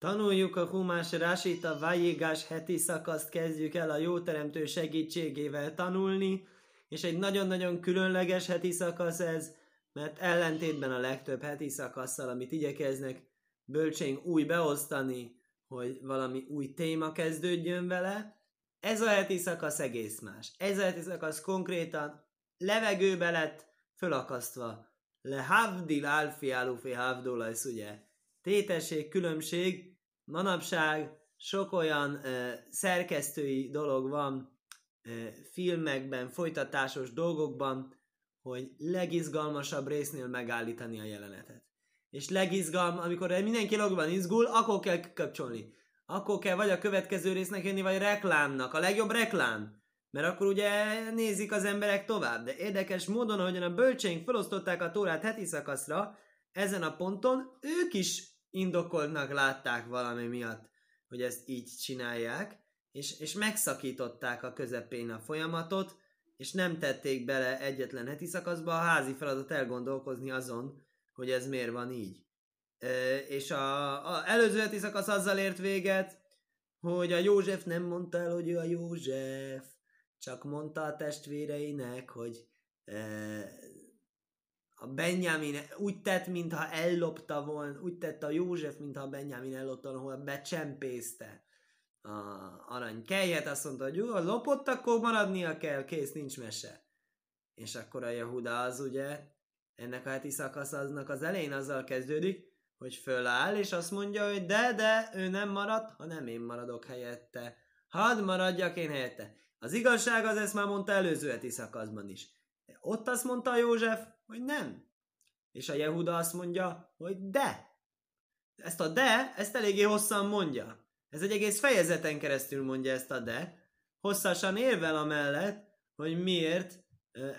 Tanuljuk a Humás Rásit, a Vajigás heti szakaszt kezdjük el a jó teremtő segítségével tanulni, és egy nagyon-nagyon különleges heti szakasz ez, mert ellentétben a legtöbb heti szakasszal, amit igyekeznek bölcsénk új beosztani, hogy valami új téma kezdődjön vele, ez a heti szakasz egész más. Ez a heti szakasz konkrétan levegőbe lett fölakasztva. Le havdil alfi alufi havdolajsz, ugye? Tétesség, különbség. Manapság sok olyan ö, szerkesztői dolog van ö, filmekben, folytatásos dolgokban, hogy legizgalmasabb résznél megállítani a jelenetet. És legizgalm, amikor mindenki logban izgul, akkor kell kapcsolni akkor kell vagy a következő résznek jönni, vagy reklámnak. A legjobb reklám. Mert akkor ugye nézik az emberek tovább. De érdekes módon, ahogyan a bölcseink felosztották a tórát heti szakaszra, ezen a ponton ők is indokoltnak látták valami miatt, hogy ezt így csinálják, és, és megszakították a közepén a folyamatot, és nem tették bele egyetlen heti szakaszba a házi feladat elgondolkozni azon, hogy ez miért van így. És a, a előző heti szakasz azzal ért véget, hogy a József nem mondta el, hogy ő a József, csak mondta a testvéreinek, hogy e, a Benjamin úgy tett, mintha ellopta volna, úgy tett a József, mintha a Benjamin ellopta volna, becsempészte a arany kelyet, azt mondta, hogy jó, lopott, akkor maradnia kell, kész, nincs mese. És akkor a Jehuda az ugye, ennek a heti szakasznak az elején azzal kezdődik, hogy föláll, és azt mondja, hogy de, de, ő nem marad, hanem én maradok helyette. Hadd maradjak én helyette. Az igazság az ezt már mondta előző heti szakaszban is. Ott azt mondta József, hogy nem. És a Jehuda azt mondja, hogy de. Ezt a de, ezt eléggé hosszan mondja. Ez egy egész fejezeten keresztül mondja ezt a de. Hosszasan érvel amellett, hogy miért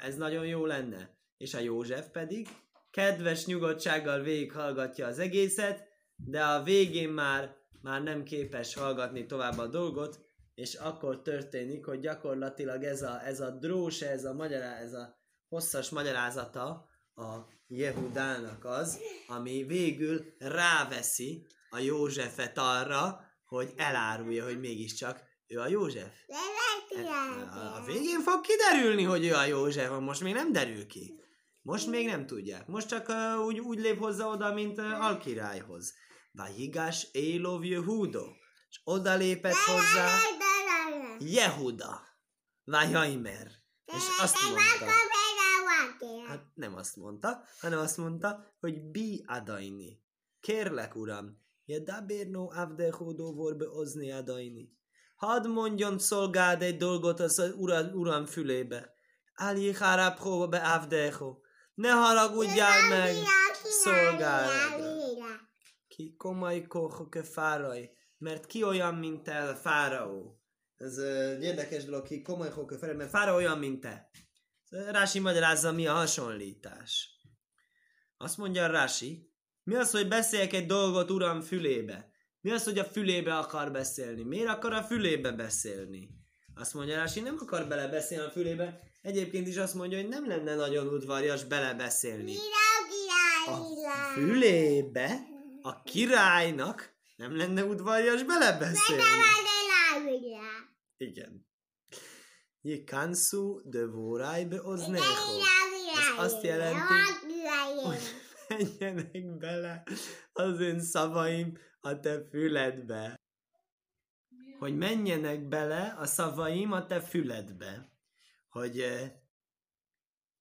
ez nagyon jó lenne. És a József pedig kedves nyugodtsággal végighallgatja az egészet, de a végén már, már nem képes hallgatni tovább a dolgot, és akkor történik, hogy gyakorlatilag ez a, ez a drós, ez a, magyará, ez a hosszas magyarázata a Jehudának az, ami végül ráveszi a Józsefet arra, hogy elárulja, hogy mégiscsak ő a József. A végén fog kiderülni, hogy ő a József, most még nem derül ki. Most még nem tudják. Most csak uh, úgy, úgy lép hozzá oda, mint uh, Alkirályhoz. Vajigás Élov Jehudo. És oda lépett hozzá Jehuda. Vajaimer. És azt mondta. Hát nem azt mondta, hanem azt mondta, hogy bi adaini. Kérlek, uram, dabérno avdehodó vorbe ozni adaini. Hadd mondjon szolgád egy dolgot az uram, uram fülébe. Ali harabho be avdeho. Ne haragudjál meg, szolgáladra. Ki komai kohok fáraj, mert ki olyan, mint te, a fáraó. Ez egy érdekes dolog, ki komoly kohok fáraj, mert fáraó olyan, mint te. Rási magyarázza, mi a hasonlítás. Azt mondja Rási, mi az, hogy beszéljek egy dolgot uram fülébe? Mi az, hogy a fülébe akar beszélni? Miért akar a fülébe beszélni? Azt mondja Rási, nem akar bele beszélni a fülébe, Egyébként is azt mondja, hogy nem lenne nagyon udvarjas belebeszélni. A fülébe a királynak nem lenne udvarjas belebeszélni. Igen. Jikansu de be oznecho. Ez azt jelenti, hogy menjenek bele az én szavaim a te füledbe. Hogy menjenek bele a szavaim a te füledbe hogy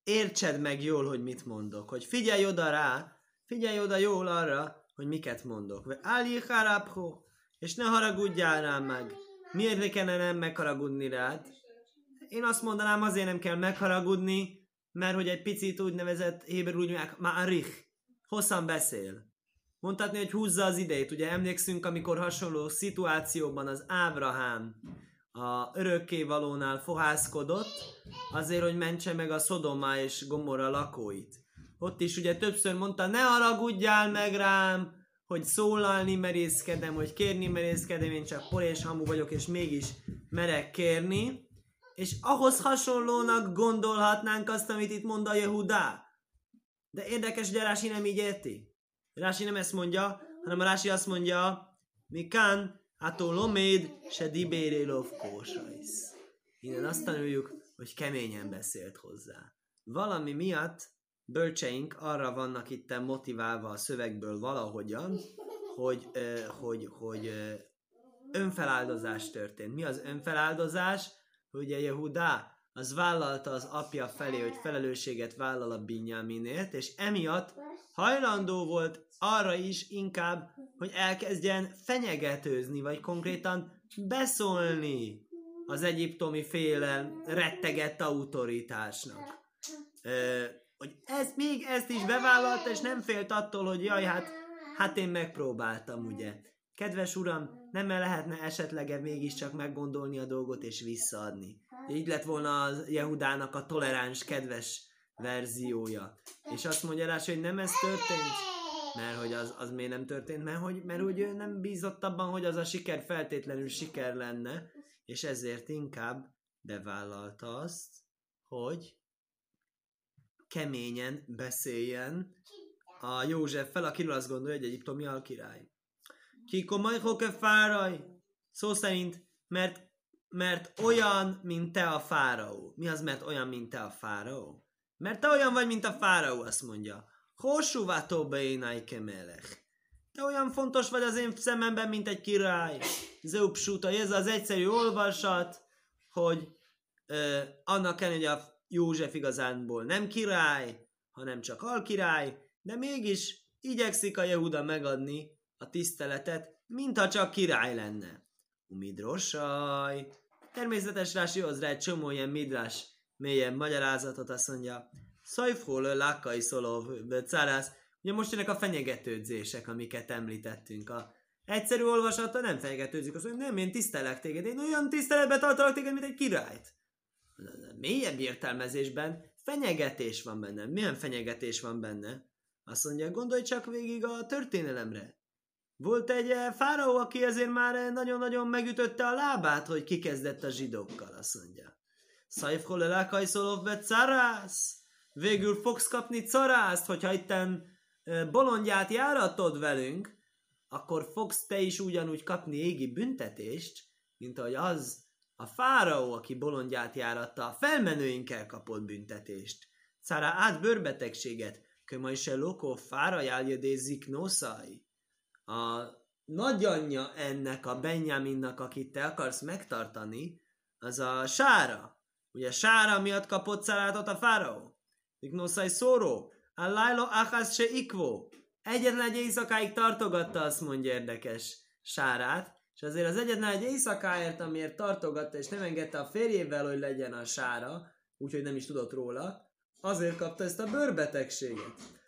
értsed meg jól, hogy mit mondok, hogy figyelj oda rá, figyelj oda jól arra, hogy miket mondok. Áli harabho, és ne haragudjál rám meg. Miért kellene nem megharagudni rád? Én azt mondanám, azért nem kell megharagudni, mert hogy egy picit úgynevezett héber úgy mondják, márich, hosszan beszél. Mondhatni, hogy húzza az idejét. Ugye emlékszünk, amikor hasonló szituációban az Ábrahám a örökkévalónál fohászkodott, azért, hogy mentse meg a Szodomá és Gomorra lakóit. Ott is ugye többször mondta, ne haragudjál meg rám, hogy szólalni merészkedem, hogy kérni merészkedem, én csak por és hamu vagyok, és mégis merek kérni. És ahhoz hasonlónak gondolhatnánk azt, amit itt mond a Jehudá. De érdekes, hogy a Rási nem így érti. Rási nem ezt mondja, hanem a Rási azt mondja, Mikán, átó loméd, se dibérélov kósajsz. Innen azt tanuljuk, hogy keményen beszélt hozzá. Valami miatt bölcseink arra vannak itt motiválva a szövegből valahogyan, hogy, hogy, hogy, hogy önfeláldozás történt. Mi az önfeláldozás? Ugye Jehudá az vállalta az apja felé, hogy felelősséget vállal a Binyaminért, és emiatt hajlandó volt arra is inkább, hogy elkezdjen fenyegetőzni, vagy konkrétan beszólni az egyiptomi féle rettegett autoritásnak. Ö, hogy ez, még ezt is bevállalta, és nem félt attól, hogy jaj, hát, hát én megpróbáltam, ugye. Kedves uram, nem lehetne esetleg mégiscsak meggondolni a dolgot és visszaadni. Így lett volna az Jehudának a toleráns, kedves verziója. És azt mondja rá, hogy nem ez történt, mert hogy az, az miért nem történt, mert, hogy, mert hogy ő nem bízott abban, hogy az a siker feltétlenül siker lenne, és ezért inkább bevállalta azt, hogy keményen beszéljen a József fel, akiről azt gondolja, hogy egyiptomi alkirály. Kikomajhoke fáraj. Szó szerint, mert, mert olyan, mint te a fáraó. Mi az, mert olyan, mint te a fáraó? Mert te olyan vagy, mint a fáraó, azt mondja. Hossúvátó beénai kemelech. Te olyan fontos vagy az én szememben, mint egy király. Zeupsuta, ez az egyszerű olvasat, hogy ö, annak ellenére, hogy a József igazánból nem király, hanem csak alkirály, de mégis igyekszik a Jehuda megadni a tiszteletet, mintha csak király lenne. Umidrosaj. Természetes Rási hoz rá egy csomó ilyen midrás mélyen magyarázatot, azt mondja, Szajfhol lákai szolov cárász. Ugye most jönnek a fenyegetődzések, amiket említettünk. A egyszerű olvasata nem fenyegetőzik, azt mondja, nem, én tisztelek téged, én olyan tiszteletbe tartalak téged, mint egy királyt. Mélyebb értelmezésben fenyegetés van benne. Milyen fenyegetés van benne? Azt mondja, gondolj csak végig a történelemre. Volt egy eh, fáraó, aki ezért már eh, nagyon-nagyon megütötte a lábát, hogy kikezdett a zsidókkal, azt mondja. Szajf kolelákai szolov carász. Végül fogsz kapni carászt, hogyha itten eh, bolondját járatod velünk, akkor fogsz te is ugyanúgy kapni égi büntetést, mint ahogy az a fáraó, aki bolondját járatta, a felmenőinkkel kapott büntetést. Szára át bőrbetegséget, kömaj se lokó fára jáljödé ziknószai a nagyanyja ennek a Benjaminnak, akit te akarsz megtartani, az a Sára. Ugye Sára miatt kapott szalátot a fáraó. Ignoszai szóró. A Lailo Achaz se ikvó. Egyetlen egy éjszakáig tartogatta, azt mondja érdekes Sárát, és azért az egyetlen egy éjszakáért, amiért tartogatta, és nem engedte a férjével, hogy legyen a Sára, úgyhogy nem is tudott róla, azért kapta ezt a bőrbetegséget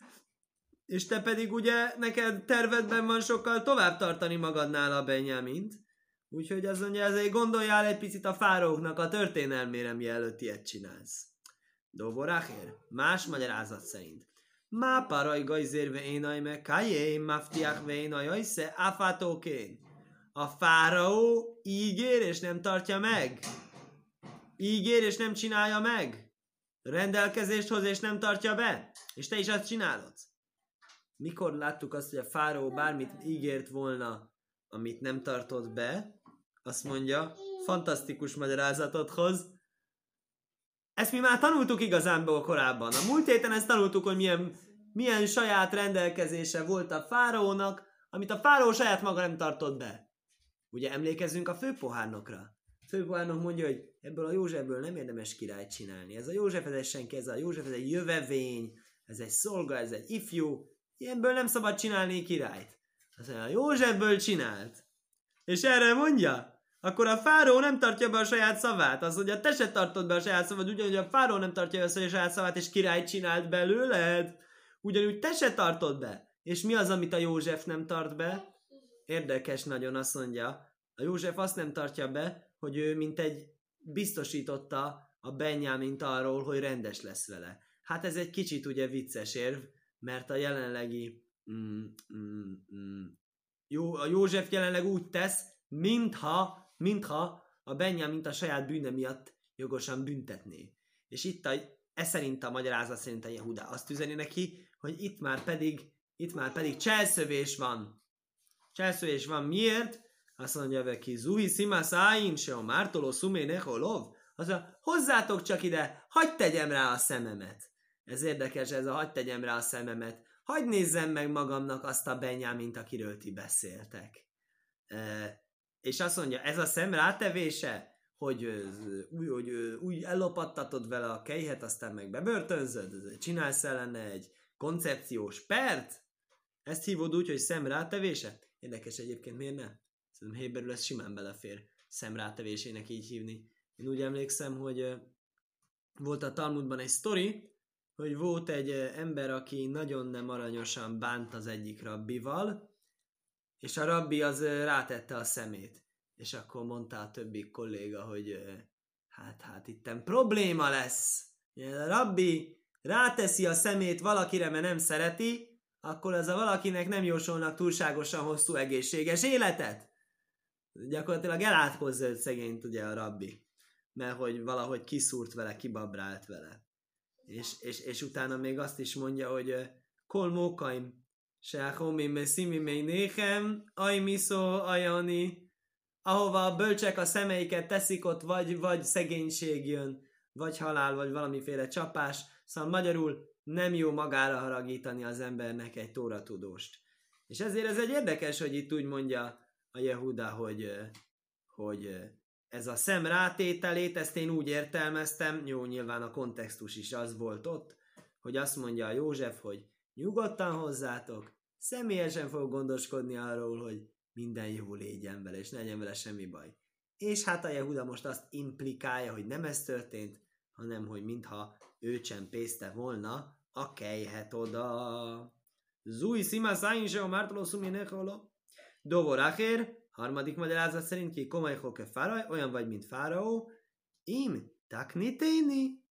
és te pedig ugye neked tervedben van sokkal tovább tartani magadnál a Benyamint, úgyhogy az mondja, ezért gondoljál egy picit a fáróknak a történelmére, mielőtt ilyet csinálsz. Dovoráhér, más magyarázat szerint. Má paraj gajzérve énaj meg, kajé, maftiák vénaj, ajsze, áfátókén. A fáraó ígér és nem tartja meg. Ígér és nem csinálja meg. Rendelkezést hoz és nem tartja be. És te is azt csinálod mikor láttuk azt, hogy a fáraó bármit ígért volna, amit nem tartott be, azt mondja, fantasztikus magyarázatot hoz. Ezt mi már tanultuk igazánból korábban. A múlt héten ezt tanultuk, hogy milyen, milyen saját rendelkezése volt a fáraónak, amit a fáraó saját maga nem tartott be. Ugye emlékezzünk a főpohárnokra. A főpohárnok mondja, hogy ebből a Józsefből nem érdemes királyt csinálni. Ez a József, ez senki, ez a József, ez egy jövevény, ez egy szolga, ez egy ifjú, Ilyenből nem szabad csinálni királyt. Azt mondja, Józsefből csinált. És erre mondja, akkor a fáró nem tartja be a saját szavát. Az, hogy a te se tartod be a saját szavad, ugyanúgy a fáró nem tartja be a saját szavát, és királyt csinált belőled. Ugyanúgy te se tartod be. És mi az, amit a József nem tart be? Érdekes nagyon azt mondja. A József azt nem tartja be, hogy ő mint egy biztosította a Benyámint arról, hogy rendes lesz vele. Hát ez egy kicsit ugye vicces érv, mert a jelenlegi mm, mm, mm, jó, a József jelenleg úgy tesz, mintha, mintha a mint a saját bűne miatt jogosan büntetné. És itt a, ez szerint a magyarázat szerint a Jehuda azt üzeni neki, hogy itt már pedig, itt már pedig cselszövés van. Cselszövés van miért? Azt mondja veki, zuhi szima száin, se a mártoló szumé neholov. Azt mondja, hozzátok csak ide, hagyd tegyem rá a szememet. Ez érdekes, ez a hagyd tegyem rá a szememet. Hagyd nézzem meg magamnak azt a Benyámint, akiről ti beszéltek. E, és azt mondja, ez a szem rátevése, hogy úgy, hogy úgy ellopattatod vele a kejhet, aztán meg bebörtönzöd, csinálsz ellene egy koncepciós pert, ezt hívod úgy, hogy szem rátevése? Érdekes egyébként, miért ne? Szerintem Héberül ez simán belefér szem rátevésének így hívni. Én úgy emlékszem, hogy volt a Talmudban egy sztori, hogy volt egy ember, aki nagyon nem aranyosan bánt az egyik rabbival, és a rabbi az rátette a szemét. És akkor mondta a többi kolléga, hogy hát, hát itten probléma lesz. A rabbi ráteszi a szemét valakire, mert nem szereti, akkor az a valakinek nem jósolnak túlságosan hosszú egészséges életet. Gyakorlatilag elátkozza őt szegényt ugye a rabbi. Mert hogy valahogy kiszúrt vele, kibabrált vele. És, és, és utána még azt is mondja, hogy kol mókaim, se homim szimi néhem, aj miszó ajani, ahova a bölcsek a szemeiket teszik, ott vagy, vagy szegénység jön, vagy halál, vagy valamiféle csapás. Szóval magyarul nem jó magára haragítani az embernek egy tóratudóst. És ezért ez egy érdekes, hogy itt úgy mondja a Jehuda, hogy, hogy ez a szem rátételét, ezt én úgy értelmeztem, jó, nyilván a kontextus is az volt ott, hogy azt mondja a József, hogy nyugodtan hozzátok, személyesen fog gondoskodni arról, hogy minden jó legyen vele, és ne legyen vele semmi baj. És hát a Jehuda most azt implikálja, hogy nem ez történt, hanem hogy mintha ő csempészte volna a kejhet oda. Zúj szima szájín se a mártoló szuménekolo. Dovor Acher, harmadik magyarázat szerint ki komoly hoke fáraó, olyan vagy, mint fáraó. Im takniténi,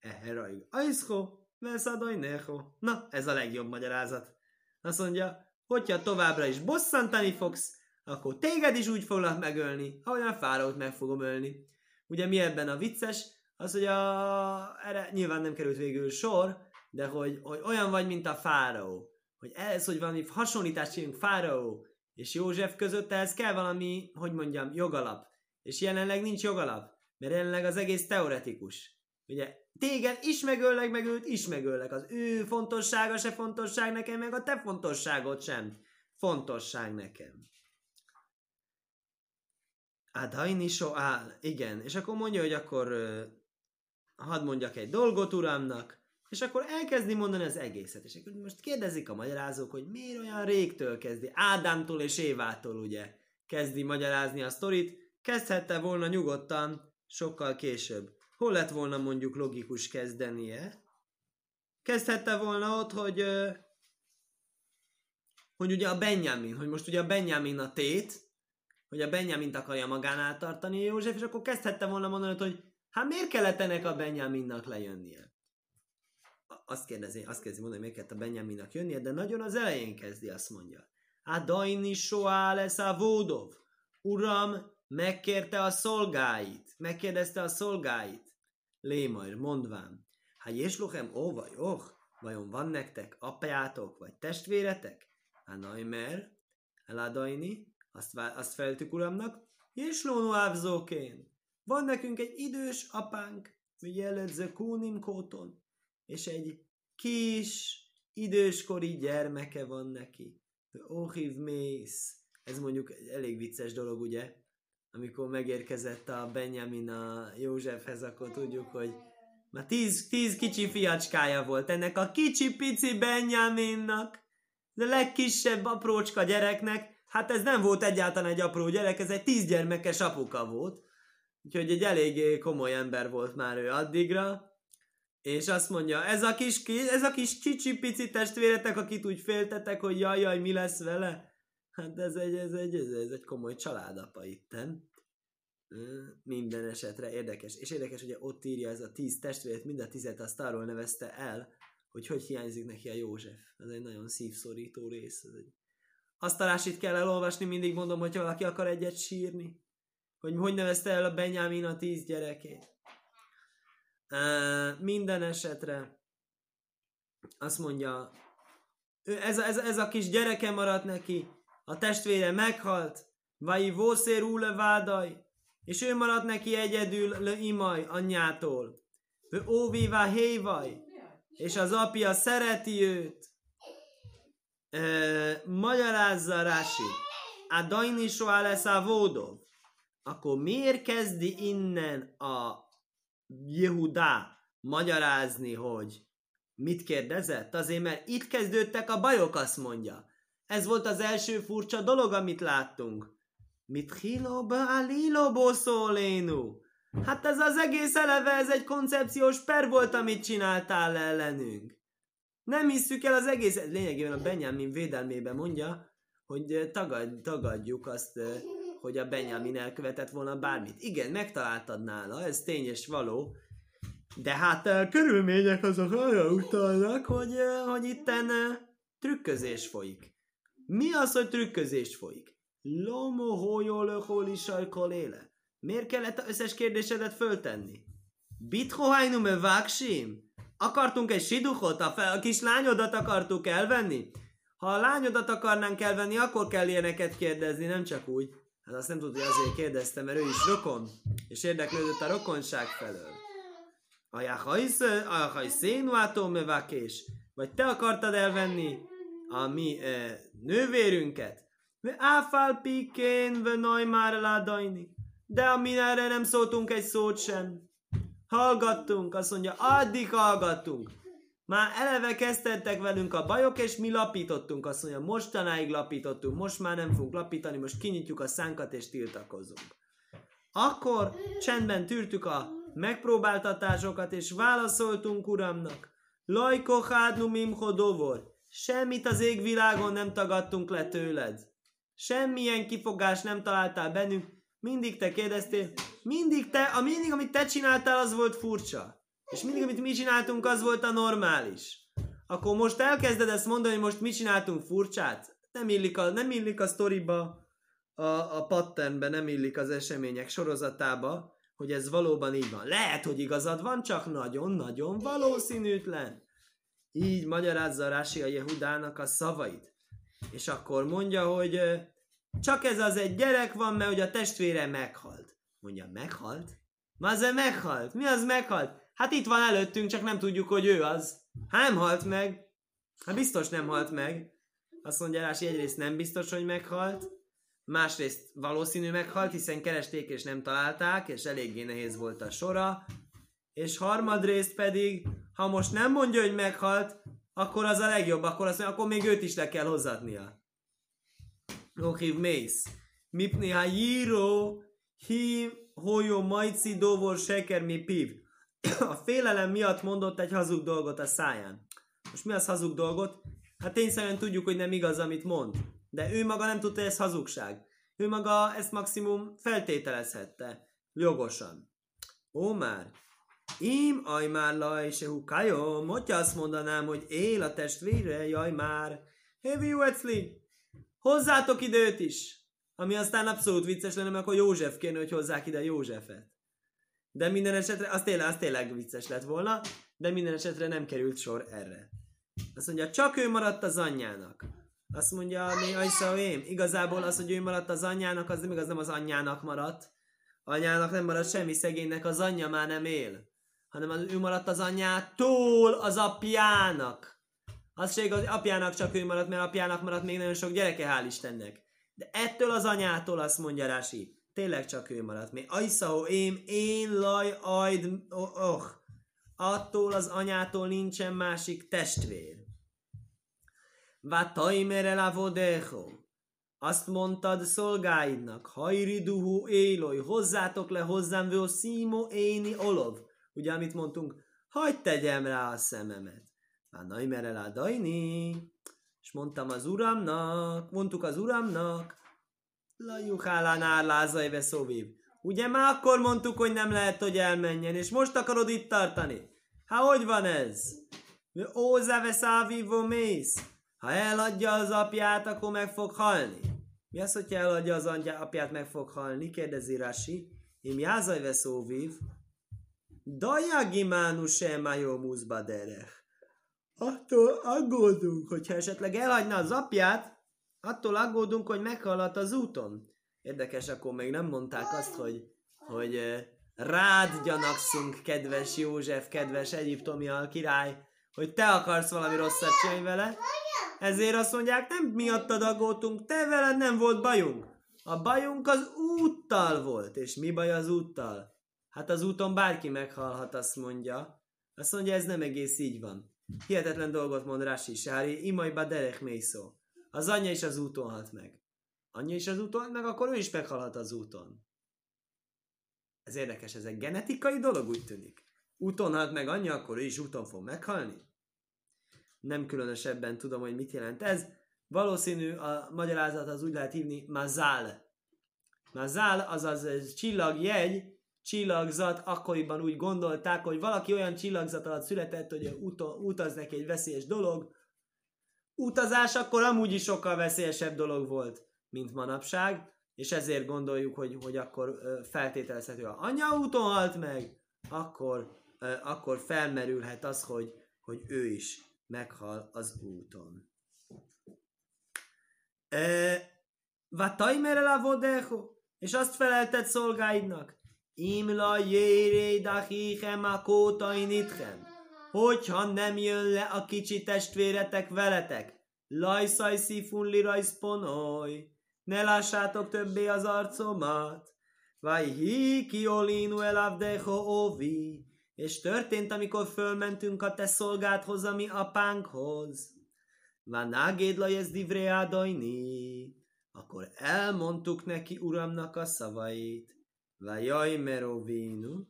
eheraig ajszko, veszadaj neho. Na, ez a legjobb magyarázat. Azt mondja, hogyha továbbra is bosszantani fogsz, akkor téged is úgy foglak megölni, ahogyan fáraót meg fogom ölni. Ugye mi ebben a vicces? Az, hogy a... erre nyilván nem került végül sor, de hogy, hogy olyan vagy, mint a fáraó. Hogy ez, hogy valami hasonlítást csinálunk fáraó és József között, ez kell valami, hogy mondjam, jogalap. És jelenleg nincs jogalap, mert jelenleg az egész teoretikus. Ugye, téged is megöllek, meg őt is megöllek. Az ő fontossága se fontosság nekem, meg a te fontosságod sem fontosság nekem. Adhaini so áll. Igen, és akkor mondja, hogy akkor hadd mondjak egy dolgot uramnak, és akkor elkezdi mondani az egészet. És akkor most kérdezik a magyarázók, hogy miért olyan régtől kezdi, Ádámtól és Évától ugye kezdi magyarázni a sztorit, kezdhette volna nyugodtan sokkal később. Hol lett volna mondjuk logikus kezdenie? Kezdhette volna ott, hogy hogy ugye a Benjamin, hogy most ugye a Benjamin a tét, hogy a Benjamint akarja magánál tartani József, és akkor kezdhette volna mondani, hogy hát miért kellett ennek a Benjaminnak lejönnie? Azt kérdezi, azt kezdi mondani, miért kellett a Benjaminnak jönnie, de nagyon az elején kezdi, azt mondja. Adaini soá lesz a Vódov. Uram, megkérte a szolgáit, megkérdezte a szolgáit. Lémajr, mondván, ha jesluchem vagy oh, vajon van nektek apjátok vagy testvéretek? Hanaimer, eladaini, azt, azt feltük uramnak, jeslónu ávzókén. Van nekünk egy idős apánk, Jeledző Kúnim Kóton, és egy kis időskori gyermeke van neki. Ohiv mész. Ez mondjuk egy elég vicces dolog, ugye? amikor megérkezett a Benjamin a Józsefhez, akkor tudjuk, hogy már tíz, tíz kicsi fiacskája volt ennek a kicsi pici Benjaminnak, de legkisebb aprócska gyereknek, hát ez nem volt egyáltalán egy apró gyerek, ez egy tíz gyermekes apuka volt, úgyhogy egy elég komoly ember volt már ő addigra, és azt mondja, ez a kis, ez a kis csicsi pici testvéretek, akit úgy féltetek, hogy jaj, jaj, mi lesz vele, Hát ez egy, ez egy, ez, ez egy komoly családapa itten. Minden esetre érdekes. És érdekes, hogy ott írja ez a tíz testvért, mind a tizet azt arról nevezte el, hogy hogy hiányzik neki a József. Ez egy nagyon szívszorító rész. Ez egy... Azt a kell elolvasni, mindig mondom, hogyha valaki akar egyet sírni. Hogy hogy nevezte el a Benyámin a tíz gyerekét. Minden esetre azt mondja, ez, ez, ez a kis gyereke maradt neki, a testvére meghalt, vai vószér úle és ő maradt neki egyedül le imaj anyjától. Ő óvívá hévaj, és az apja szereti őt. E, magyarázza Rási, a dajni soha lesz a vódov. Akkor miért kezdi innen a Jehudá magyarázni, hogy mit kérdezett? Azért, mert itt kezdődtek a bajok, azt mondja. Ez volt az első furcsa dolog, amit láttunk. Mit hiloba alilobo szólénu? Hát ez az egész eleve, ez egy koncepciós per volt, amit csináltál ellenünk. Nem hiszük el az egész, lényegében a Benjamin védelmében mondja, hogy tagad, tagadjuk azt, hogy a Benjamin elkövetett volna bármit. Igen, megtaláltad nála, ez tény és való, de hát a körülmények azok arra utalnak, hogy, hogy itten trükközés folyik. Mi az, hogy trükközés folyik? Lomo hoyol koléle. Miért kellett az összes kérdésedet föltenni? Bithohainu me váksim? Akartunk egy siduchot, a, fel, a kis lányodat akartuk elvenni? Ha a lányodat akarnánk elvenni, akkor kell ilyeneket kérdezni, nem csak úgy. Hát azt nem tudja, azért kérdeztem, mert ő is rokon, és érdeklődött a rokonság felől. Ajahajszénuátó mevakés, vagy te akartad elvenni a mi e, nővérünket? Ve áfál pikén, ve már ládajni. De amin erre nem szóltunk egy szót sem. Hallgattunk, azt mondja, addig hallgattunk. Már eleve kezdtettek velünk a bajok, és mi lapítottunk, azt mondja, mostanáig lapítottunk, most már nem fogunk lapítani, most kinyitjuk a szánkat és tiltakozunk. Akkor csendben tűrtük a megpróbáltatásokat, és válaszoltunk uramnak. Lajko hádnu mimchodovor. Semmit az égvilágon nem tagadtunk le tőled. Semmilyen kifogást nem találtál bennünk. Mindig te kérdeztél, mindig te, a mindig, amit te csináltál, az volt furcsa. És mindig, amit mi csináltunk, az volt a normális. Akkor most elkezded ezt mondani, hogy most mi csináltunk furcsát? Nem illik a, nem illik a sztoriba, a, a patternbe, nem illik az események sorozatába, hogy ez valóban így van. Lehet, hogy igazad van, csak nagyon-nagyon valószínűtlen. Így magyarázza Rási a Jehudának a szavait. És akkor mondja, hogy csak ez az egy gyerek van, mert hogy a testvére meghalt. Mondja, meghalt? Ma az meghalt. Mi az meghalt? Hát itt van előttünk, csak nem tudjuk, hogy ő az. Hát nem halt meg. Hát biztos nem halt meg. Azt mondja Rási, egyrészt nem biztos, hogy meghalt másrészt valószínű meghalt, hiszen keresték és nem találták, és eléggé nehéz volt a sora, és harmadrészt pedig, ha most nem mondja, hogy meghalt, akkor az a legjobb, akkor, azt mondja, akkor még őt is le kell hozatnia. Okiv mész. Mipni ha jíró, hi hojo majci dovor seker mi piv. A félelem miatt mondott egy hazug dolgot a száján. Most mi az hazug dolgot? Hát tényszerűen tudjuk, hogy nem igaz, amit mond. De ő maga nem tudta, hogy ez hazugság. Ő maga ezt maximum feltételezhette. Jogosan. Ó már, Im aj már laj se hukajom, hogyha azt mondanám, hogy él a testvére, jaj már. Hevi Wetzli, hozzátok időt is. Ami aztán abszolút vicces lenne, mert akkor József kéne, hogy hozzák ide Józsefet. De minden esetre, az tényleg, az tényleg vicces lett volna, de minden esetre nem került sor erre. Azt mondja, csak ő maradt az anyjának. Azt mondja, mi Ajszaém, igazából az, hogy ő maradt az anyjának, az nem igaz, nem az anyjának maradt. Anyának nem maradt semmi, szegénynek az anyja már nem él. Hanem az, ő maradt az anyjától az apjának. Az se igaz, apjának csak ő maradt, mert apjának maradt még nagyon sok gyereke, hál' Istennek. De ettől az anyától azt mondja Rási, tényleg csak ő maradt. Mi Ajszaó, én, én laj, ajd, oh, oh. Attól az anyától nincsen másik testvér. Vataimer la avodecho. Azt mondtad szolgáidnak, hajriduhu éloj, hozzátok le hozzám vő szímo éni olov. Ugye, amit mondtunk, hagyd tegyem rá a szememet. Vataimer la dajni. És mondtam az uramnak, mondtuk az uramnak, lajuhálán árlázai veszóvív. Ugye már akkor mondtuk, hogy nem lehet, hogy elmenjen, és most akarod itt tartani. Hát hogy van ez? Ózeve szávívo mész. Ha eladja az apját, akkor meg fog halni. Mi az, hogyha eladja az apját, meg fog halni? Kérdezi Rasi. Im jázaj veszóvív. Dajagimánu sem jó muszbaderech. Attól aggódunk, hogyha esetleg elhagyna az apját, attól aggódunk, hogy meghaladt az úton. Érdekes, akkor még nem mondták azt, hogy, hogy rád gyanakszunk, kedves József, kedves egyiptomi király, hogy te akarsz valami rosszat csinálni vele. Ezért azt mondják, nem miattad aggódtunk, te veled nem volt bajunk. A bajunk az úttal volt. És mi baj az úttal? Hát az úton bárki meghalhat, azt mondja. Azt mondja, ez nem egész így van. Hihetetlen dolgot mond Rashi Sári, imaj baderech mészó. Az anyja is az úton halt meg. Anyja is az úton halt meg, akkor ő is meghalhat az úton. Ez érdekes, ez egy genetikai dolog, úgy tűnik. Úton halt meg anyja, akkor ő is úton fog meghalni? Nem különösebben tudom, hogy mit jelent ez. Valószínű a magyarázat az úgy lehet hívni mazál. Mazál, azaz ez csillagjegy, csillagzat, akkoriban úgy gondolták, hogy valaki olyan csillagzat alatt született, hogy utaz neki egy veszélyes dolog. Utazás akkor amúgy is sokkal veszélyesebb dolog volt, mint manapság, és ezért gondoljuk, hogy, hogy akkor feltételezhető, ha anya úton halt meg, akkor, akkor felmerülhet az, hogy, hogy ő is meghal az úton. Vatajmer el és azt felelted szolgáidnak, Imla jéré dachichem a kótainitchem. Hogyha nem jön le a kicsi testvéretek veletek, lajszaj szifun lirajsz ponoly, ne lássátok többé az arcomat. Vaj hi ki olinu el avdecho ovi, és történt, amikor fölmentünk a te szolgádhoz, ami apánkhoz. Van ágéd ez divreádajni, akkor elmondtuk neki uramnak a szavait. Vajaj merovinu.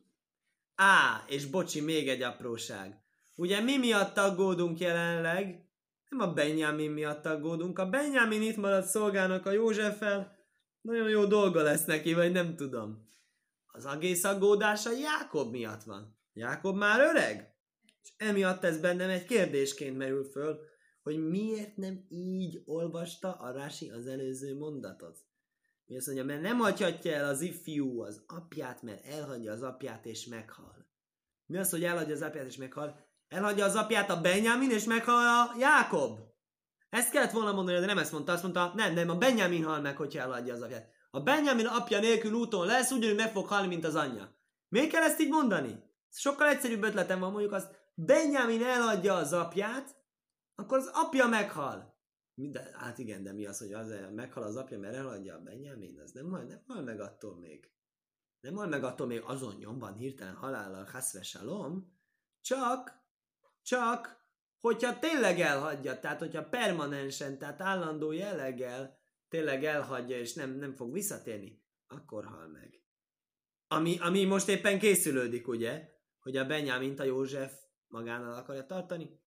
Á, és bocsi, még egy apróság. Ugye mi miatt aggódunk jelenleg? Nem a Benjamin miatt aggódunk. A Benjamin itt maradt szolgának a Józseffel. Nagyon jó dolga lesz neki, vagy nem tudom. Az egész aggódása Jákob miatt van. Jákob már öreg? És emiatt ez bennem egy kérdésként merül föl, hogy miért nem így olvasta a Rási az előző mondatot. Mi azt mondja, mert nem hagyhatja el az ifjú az apját, mert elhagyja az apját és meghal. Mi az, hogy elhagyja az apját és meghal? Elhagyja az apját a Benjamin és meghal a Jákob. Ezt kellett volna mondani, de nem ezt mondta. Azt mondta, nem, nem, a Benjamin hal meg, hogyha elhagyja az apját. A Benjamin apja nélkül úton lesz, ugyanúgy meg fog halni, mint az anyja. Miért kell ezt így mondani? Sokkal egyszerűbb ötletem van, mondjuk azt, Benjamin elhagyja az apját, akkor az apja meghal. De, hát igen, de mi az, hogy az meghal az apja, mert eladja a Benjamin, az nem hal, nem hal meg attól még. Nem hal meg attól még azon nyomban hirtelen halállal haszve salom, csak, csak, hogyha tényleg elhagyja, tehát hogyha permanensen, tehát állandó jelleggel tényleg elhagyja, és nem, nem fog visszatérni, akkor hal meg. Ami, ami most éppen készülődik, ugye, hogy a Benjamin a József magánál akarja tartani,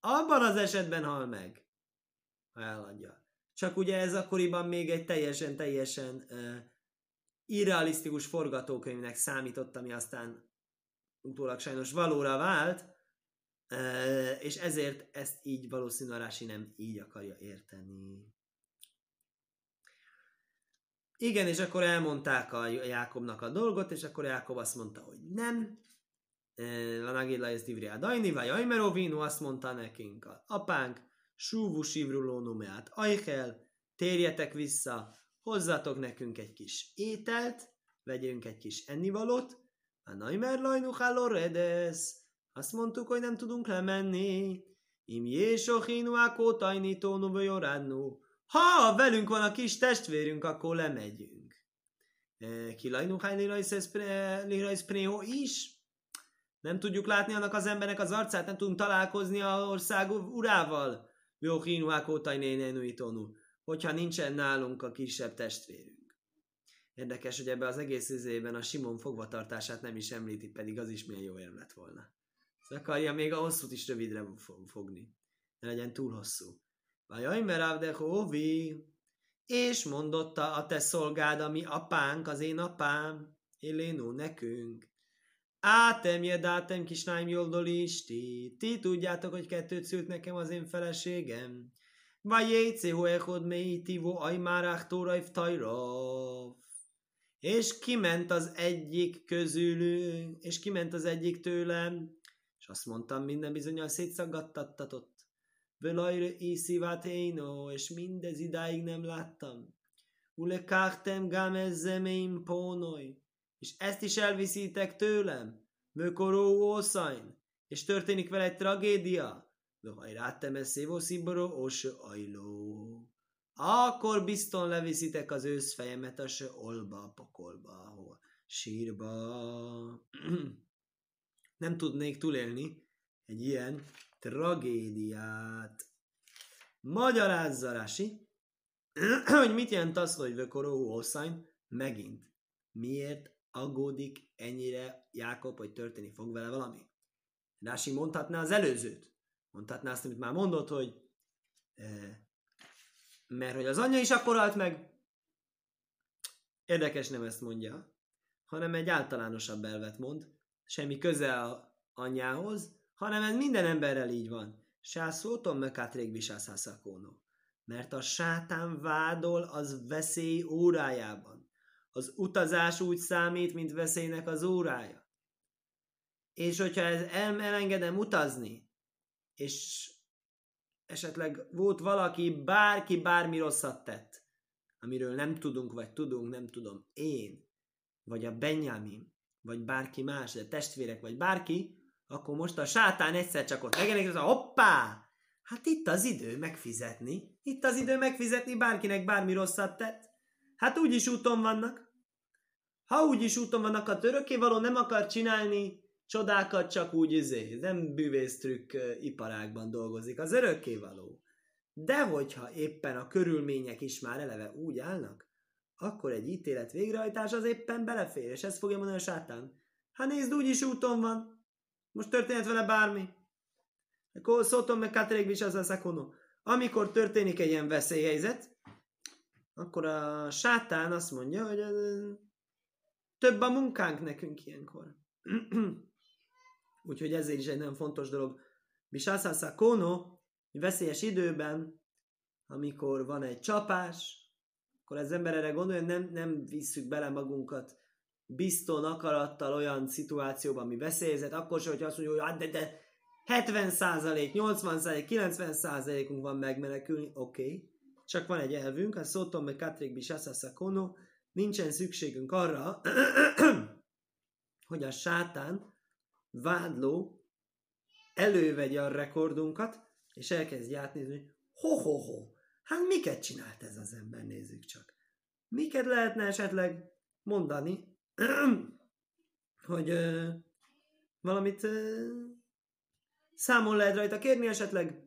abban az esetben hal meg ha eladja. Csak ugye ez akkoriban még egy teljesen, teljesen uh, irrealisztikus forgatókönyvnek számított, ami aztán utólag sajnos valóra vált, és ezért ezt így valószínűleg Rási nem így akarja érteni. Igen, és akkor elmondták a Jákobnak a dolgot, és akkor Jákob azt mondta, hogy nem. Lanagilla ez divri dajni, vagy Ajmerovinu azt mondta nekünk a apánk, Súvu sivrulónumeát ajkel, térjetek vissza, hozzatok nekünk egy kis ételt, vegyünk egy kis ennivalót, a Naimer lajnuháló redesz, azt mondtuk, hogy nem tudunk lemenni. Im jésochinu akótajni tónu vajorádnu. Ha velünk van a kis testvérünk, akkor lemegyünk. E, ki lajnuhálni lirajsz prého is? Nem tudjuk látni annak az embernek az arcát, nem tudunk találkozni a ország urával. Jóhinu Akótai hogyha nincsen nálunk a kisebb testvérünk. Érdekes, hogy ebbe az egész izében a Simon fogvatartását nem is említi, pedig az is milyen jó érv lett volna. Akarja még a hosszút is rövidre fogni. Ne legyen túl hosszú. Vajaj, mert hóvi, és mondotta a te szolgád, ami apánk, az én apám, Elénó nekünk. Átem jedátem kisnáim joldolisti. Ti tudjátok, hogy kettőt szült nekem az én feleségem. Vagy jéjcé hoechod mélytívó ajmárák tórajv tajrov. És kiment az egyik közülünk, és kiment az egyik tőlem, azt mondtam, minden bizonyal szétszaggattatott. Velajre iszivát éno, és mindez idáig nem láttam. Ulekachtem gamez zemeim pónoly, és ezt is elviszitek tőlem. Vökoró ószain, és történik vele egy tragédia. Vöhajrátem ezt szívószíboró óső ajló. Akkor bizton leviszitek az őszfejemet a se olba, a pokolba, ahol sírba. Nem tudnék túlélni egy ilyen tragédiát. Magyarázza Rási, hogy mit jelent az, hogy Vökoró Oszain megint. Miért aggódik ennyire Jákob, hogy történni fog vele valami? Rási mondhatná az előzőt. Mondhatná azt, amit már mondott, hogy eh, mert hogy az anyja is akkor halt meg. Érdekes nem ezt mondja, hanem egy általánosabb elvet mond, semmi köze a anyjához, hanem ez minden emberrel így van. Sászóton mekátrék bisászhászakónó. Mert a sátán vádol az veszély órájában. Az utazás úgy számít, mint veszélynek az órája. És hogyha ez el, elengedem utazni, és esetleg volt valaki, bárki bármi rosszat tett, amiről nem tudunk, vagy tudunk, nem tudom, én, vagy a Benjamin, vagy bárki más, de testvérek, vagy bárki, akkor most a sátán egyszer csak ott megjelenik, és hoppá! Hát itt az idő megfizetni. Itt az idő megfizetni bárkinek bármi rosszat tett. Hát úgyis úton vannak. Ha úgyis úton vannak, a való nem akar csinálni csodákat, csak úgy izé, nem bűvésztrükk iparágban dolgozik, az való. De hogyha éppen a körülmények is már eleve úgy állnak, akkor egy ítélet végrehajtás az éppen belefér, és ezt fogja mondani a sátán. Hát nézd, úgyis úton van. Most történhet vele bármi. Szótom meg Katerék is az a szakono. Amikor történik egy ilyen veszélyhelyzet, akkor a sátán azt mondja, hogy több a munkánk nekünk ilyenkor. Úgyhogy ezért is egy nagyon fontos dolog. Bisászásza kono, veszélyes időben, amikor van egy csapás, akkor az ember erre gondol, hogy nem, nem visszük bele magunkat bizton akarattal olyan szituációban, ami veszélyezett, akkor sem, hogy azt mondjuk, hogy hát de, de 70 százalék, 80 százalék, 90 százalékunk van megmenekülni, oké. Okay. Csak van egy elvünk, a szótom meg Katrik Bisasa Kono, nincsen szükségünk arra, hogy a sátán vádló elővegye a rekordunkat, és elkezdj átnézni, hogy ho-ho-ho, hát miket csinált ez az ember, nézzük csak. Miket lehetne esetleg mondani, hogy ö, valamit ö, számon lehet rajta kérni esetleg.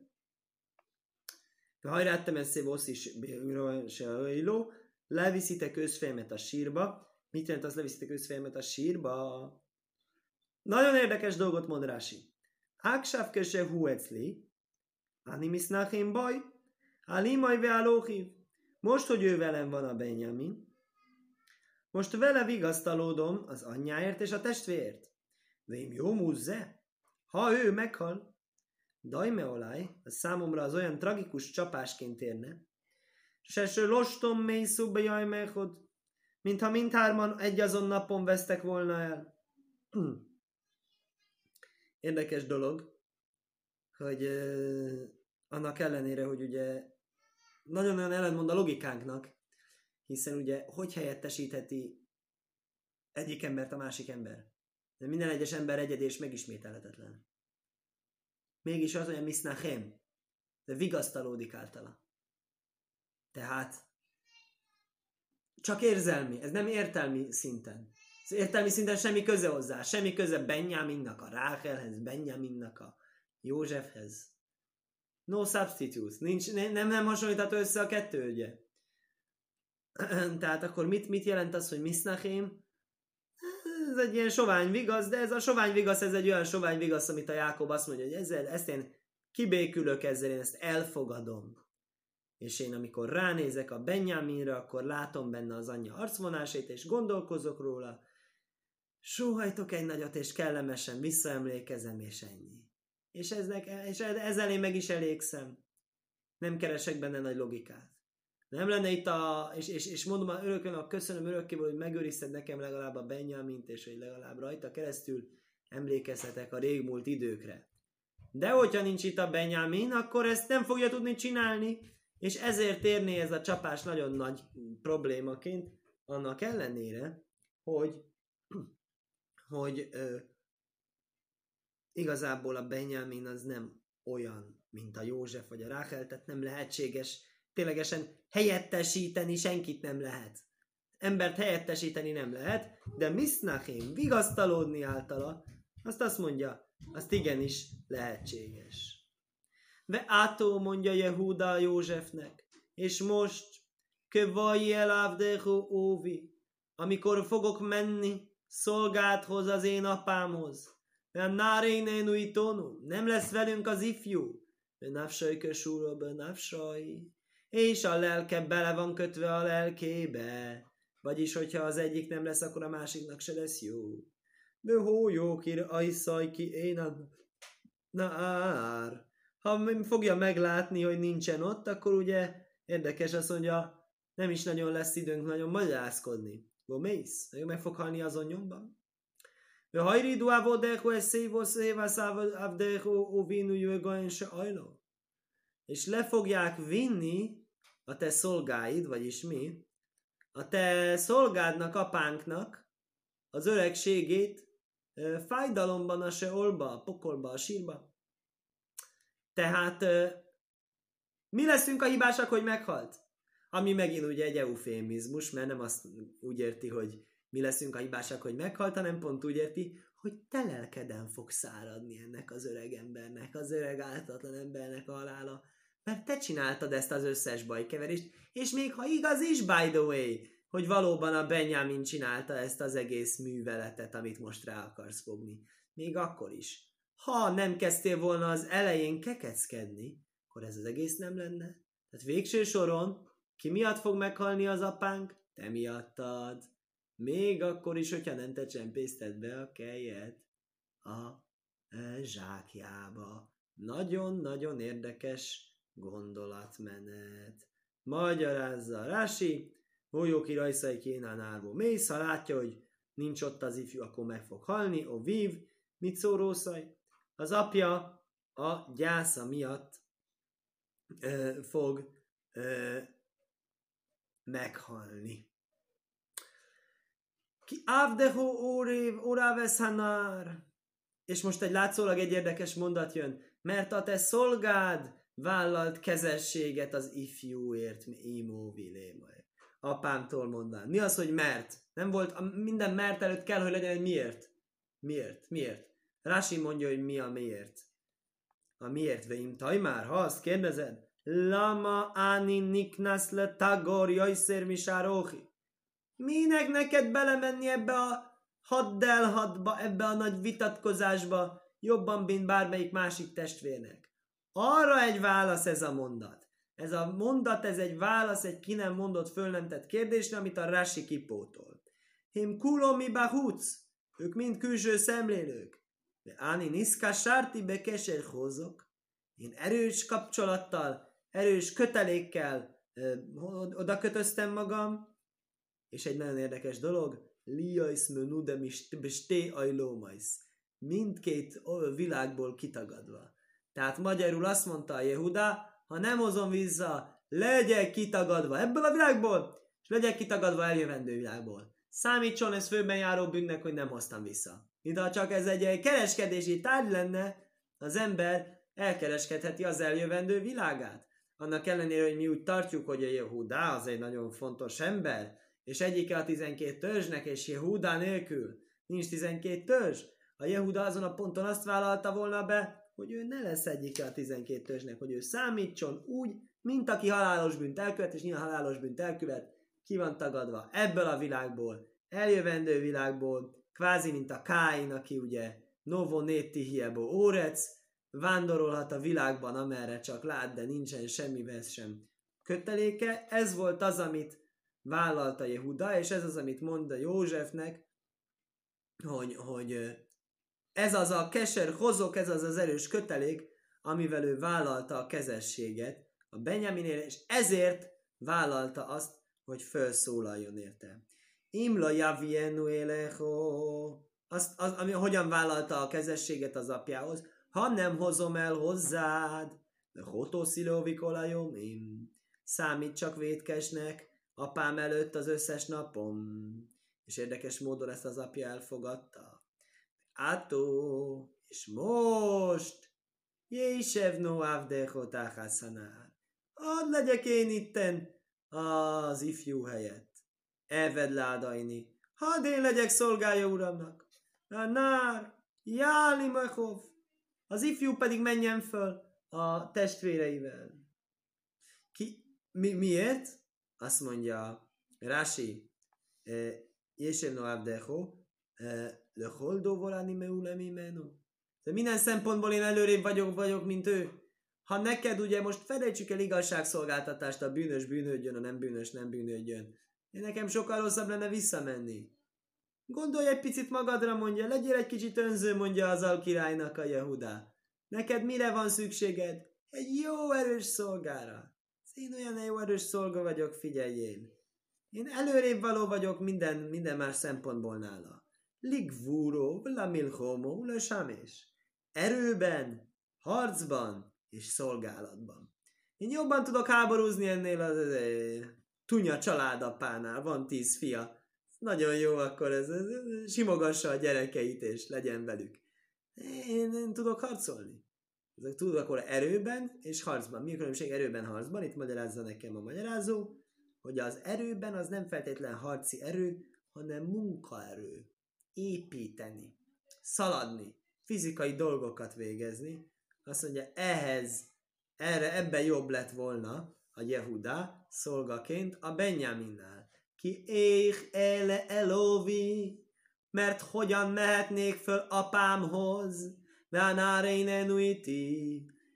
Hajráttem ezt vossz is leviszitek közfejemet a sírba. Mit jelent az leviszitek közfejemet a sírba? Nagyon érdekes dolgot mond Rási. Áksáv kese huecli, ani misznachim baj, alimaj ve Most, hogy ő velem van a Benjamin, most vele vigasztalódom az anyjáért és a testvért. Vém jó muzze? Ha ő meghal, dajme olaj, az számomra az olyan tragikus csapásként érne, se se lostom mély szubbe jaj mechod, mintha mindhárman egy azon napon vesztek volna el. Érdekes dolog, hogy uh, annak ellenére, hogy ugye nagyon-nagyon ellentmond a logikánknak, hiszen ugye hogy helyettesítheti egyik embert a másik ember? De minden egyes ember egyed és megismételhetetlen. Mégis az olyan misznachem, de vigasztalódik általa. Tehát csak érzelmi, ez nem értelmi szinten. Ez értelmi szinten semmi köze hozzá, semmi köze Benjaminnak, a Rákelhez, Benjaminnak, a Józsefhez. No substitutes, nincs, nem, nem hasonlítható össze a kettő, ugye? Tehát akkor mit, mit jelent az, hogy misznachém? Ez egy ilyen sovány vigasz, de ez a sovány vigasz, ez egy olyan sovány vigasz, amit a Jákob azt mondja, hogy ezzel, ezt én kibékülök ezzel, én ezt elfogadom. És én amikor ránézek a Benjaminra, akkor látom benne az anyja arcvonásait, és gondolkozok róla, sóhajtok egy nagyot, és kellemesen visszaemlékezem, és ennyi. És, eznek, és ezzel én meg is elégszem. Nem keresek benne nagy logikát. Nem lenne itt a, és, és, és mondom a örökön, köszönöm örökkével, hogy megőrizted nekem legalább a Benjamint, és hogy legalább rajta keresztül emlékezhetek a régmúlt időkre. De hogyha nincs itt a Benjamin, akkor ezt nem fogja tudni csinálni, és ezért érné ez a csapás nagyon nagy problémaként, annak ellenére, hogy, hogy ö, igazából a Benjamin az nem olyan, mint a József vagy a Rákel, tehát nem lehetséges ténylegesen helyettesíteni senkit nem lehet. Embert helyettesíteni nem lehet, de Misznachim vigasztalódni általa, azt azt mondja, azt igenis lehetséges. Ve átó mondja Jehuda Józsefnek, és most kevaj el óvi, amikor fogok menni szolgádhoz az én apámhoz, nárénénu itónu, nem lesz velünk az ifjú, de nafsaj kösúra, be nafsaj, és a lelke bele van kötve a lelkébe, vagyis hogyha az egyik nem lesz, akkor a másiknak se lesz jó. De hó jó kir ajszaj ki én a ár. Ha fogja meglátni, hogy nincsen ott, akkor ugye érdekes azt mondja, nem is nagyon lesz időnk nagyon magyarázkodni. Go mész? Meg fog halni azon nyomban? Vehajridu avodehu eszévo szévász avdehu uvinu jögain se ajló. És le fogják vinni a te szolgáid, vagyis mi, a te szolgádnak, apánknak az öregségét fájdalomban a seolba, a pokolba, a sírba. Tehát mi leszünk a hibásak, hogy meghalt? Ami megint ugye egy eufémizmus, mert nem azt úgy érti, hogy mi leszünk a hibásak, hogy meghalt, hanem pont úgy érti, hogy te lelkeden fog száradni ennek az öreg embernek, az öreg áltatlan embernek a halála. Mert te csináltad ezt az összes bajkeverést, és még ha igaz is, by the way, hogy valóban a Benjamin csinálta ezt az egész műveletet, amit most rá akarsz fogni. Még akkor is. Ha nem kezdtél volna az elején kekeckedni, akkor ez az egész nem lenne. Tehát végső soron ki miatt fog meghalni az apánk? Te miattad. Még akkor is, hogyha nem te csempészted be a kejet a e, zsákjába. Nagyon-nagyon érdekes gondolatmenet. Magyarázza Rási, Hójóki rajszai kénán álló mész, ha látja, hogy nincs ott az ifjú, akkor meg fog halni, o vív, mit szórószaj? Az apja a gyásza miatt ö, fog ö, meghalni. Ki ávdeho órév, órávesz hanár. És most egy látszólag egy érdekes mondat jön. Mert a te szolgád vállalt kezességet az ifjúért, imó vilémaj. Apámtól mondán. Mi az, hogy mert? Nem volt, minden mert előtt kell, hogy legyen egy miért. Miért? Miért? Rási mondja, hogy mi a miért. A miért veim tajmár, ha azt kérdezed, Lama áni niknasz le tagor jajszer misáróhi. Minek neked belemenni ebbe a haddelhatba, ebbe a nagy vitatkozásba, jobban, mint bármelyik másik testvérnek? Arra egy válasz ez a mondat. Ez a mondat, ez egy válasz egy ki nem mondott, föl nem tett kérdésre, amit a Rasi kipótol. Him kulomi bahúc, ők mind külső szemlélők. De Áni niszka sárti bekeser hozok. Én erős kapcsolattal, erős kötelékkel ö, oda kötöztem magam, és egy nagyon érdekes dolog, liais menude besté ajlómajsz. Mindkét világból kitagadva. Tehát magyarul azt mondta a Jehuda, ha nem hozom vissza, legyek kitagadva ebből a világból, és legyek kitagadva eljövendő világból. Számítson ez főben járó bűnnek, hogy nem hoztam vissza. Mint ha csak ez egy kereskedési tárgy lenne, az ember elkereskedheti az eljövendő világát. Annak ellenére, hogy mi úgy tartjuk, hogy a Jehuda az egy nagyon fontos ember, és egyike a 12 törzsnek, és Jehuda nélkül nincs 12 törzs, a Jehuda azon a ponton azt vállalta volna be, hogy ő ne lesz egyike a 12 törzsnek, hogy ő számítson úgy, mint aki halálos bűnt elkövet, és nyilván halálos bűnt elkövet, ki van tagadva ebből a világból, eljövendő világból, kvázi mint a Káin, aki ugye Novo Neti Hiebo Órec, vándorolhat a világban, amerre csak lát, de nincsen semmivel sem köteléke. Ez volt az, amit vállalta Jehuda, és ez az, amit mond a Józsefnek, hogy, hogy ez az a keser hozok, ez az az erős kötelék, amivel ő vállalta a kezességet a Benjaminél, és ezért vállalta azt, hogy felszólaljon érte. Imla javienu elecho, azt, az, ami, hogyan vállalta a kezességet az apjához, ha nem hozom el hozzád, de hotószilóvikolajomim, számít csak vétkesnek, apám előtt az összes napom. És érdekes módon ezt az apja elfogadta. Átó, és most, Jésev Noáv Dechotachaszanár. Hadd legyek én itten az ifjú helyett. Eved ládaini. Hadd én legyek szolgája uramnak. A nár, Jáli Machov. Az ifjú pedig menjen föl a testvéreivel. Ki, mi, miért? Azt mondja Rási, Jésev Noáv Decho, Lechol dovolani meulemi menu. De minden szempontból én előrébb vagyok, vagyok, mint ő. Ha neked ugye most felejtsük el igazságszolgáltatást, a bűnös bűnödjön, a nem bűnös nem bűnödjön. Én nekem sokkal rosszabb lenne visszamenni. Gondolj egy picit magadra, mondja, legyél egy kicsit önző, mondja az alkirálynak a Jehudá. Neked mire van szükséged? Egy jó erős szolgára. Én olyan jó erős szolga vagyok, figyeljél. Én előrébb való vagyok minden, minden más szempontból nála. Ligvúró, la milhomo, la samés. Erőben, harcban és szolgálatban. Én jobban tudok háborúzni ennél a tunya családapánál. Van tíz fia. Nagyon jó, akkor ez, ez, ez simogassa a gyerekeit, és legyen velük. Én, én tudok harcolni. Ezek tudok akkor erőben és harcban. Mi a különbség erőben, harcban? Itt magyarázza nekem a magyarázó, hogy az erőben az nem feltétlen harci erő, hanem munkaerő. Építeni, szaladni, fizikai dolgokat végezni. Azt mondja, ehhez, erre, ebben jobb lett volna a Jehuda szolgaként a Benyaminnál. Ki éh ele elovi, mert hogyan mehetnék föl apámhoz, Nánárein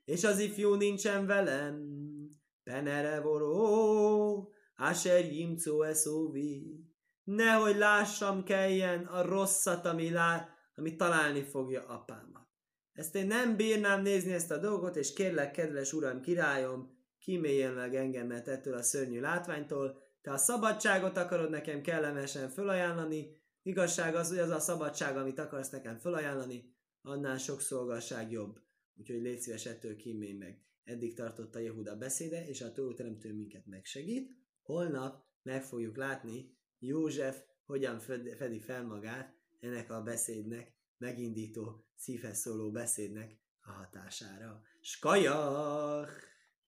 és az ifjú nincsen velem, penere voró, Asher jimcó eszóvi. Nehogy lássam kelljen a rosszat, ami, lá, ami találni fogja apámat. Ezt én nem bírnám nézni ezt a dolgot, és kérlek, kedves uram, királyom, kíméljen meg engemet ettől a szörnyű látványtól, te a szabadságot akarod nekem kellemesen fölajánlani, igazság az, hogy az a szabadság, amit akarsz nekem fölajánlani, annál sok szolgasság jobb. Úgyhogy légy szíves ettől kímélj meg. Eddig tartott a Jehuda beszéde, és a teremtő minket megsegít. Holnap meg fogjuk látni József hogyan fedi fel magát ennek a beszédnek, megindító, szívhez szóló beszédnek a hatására. Skajach!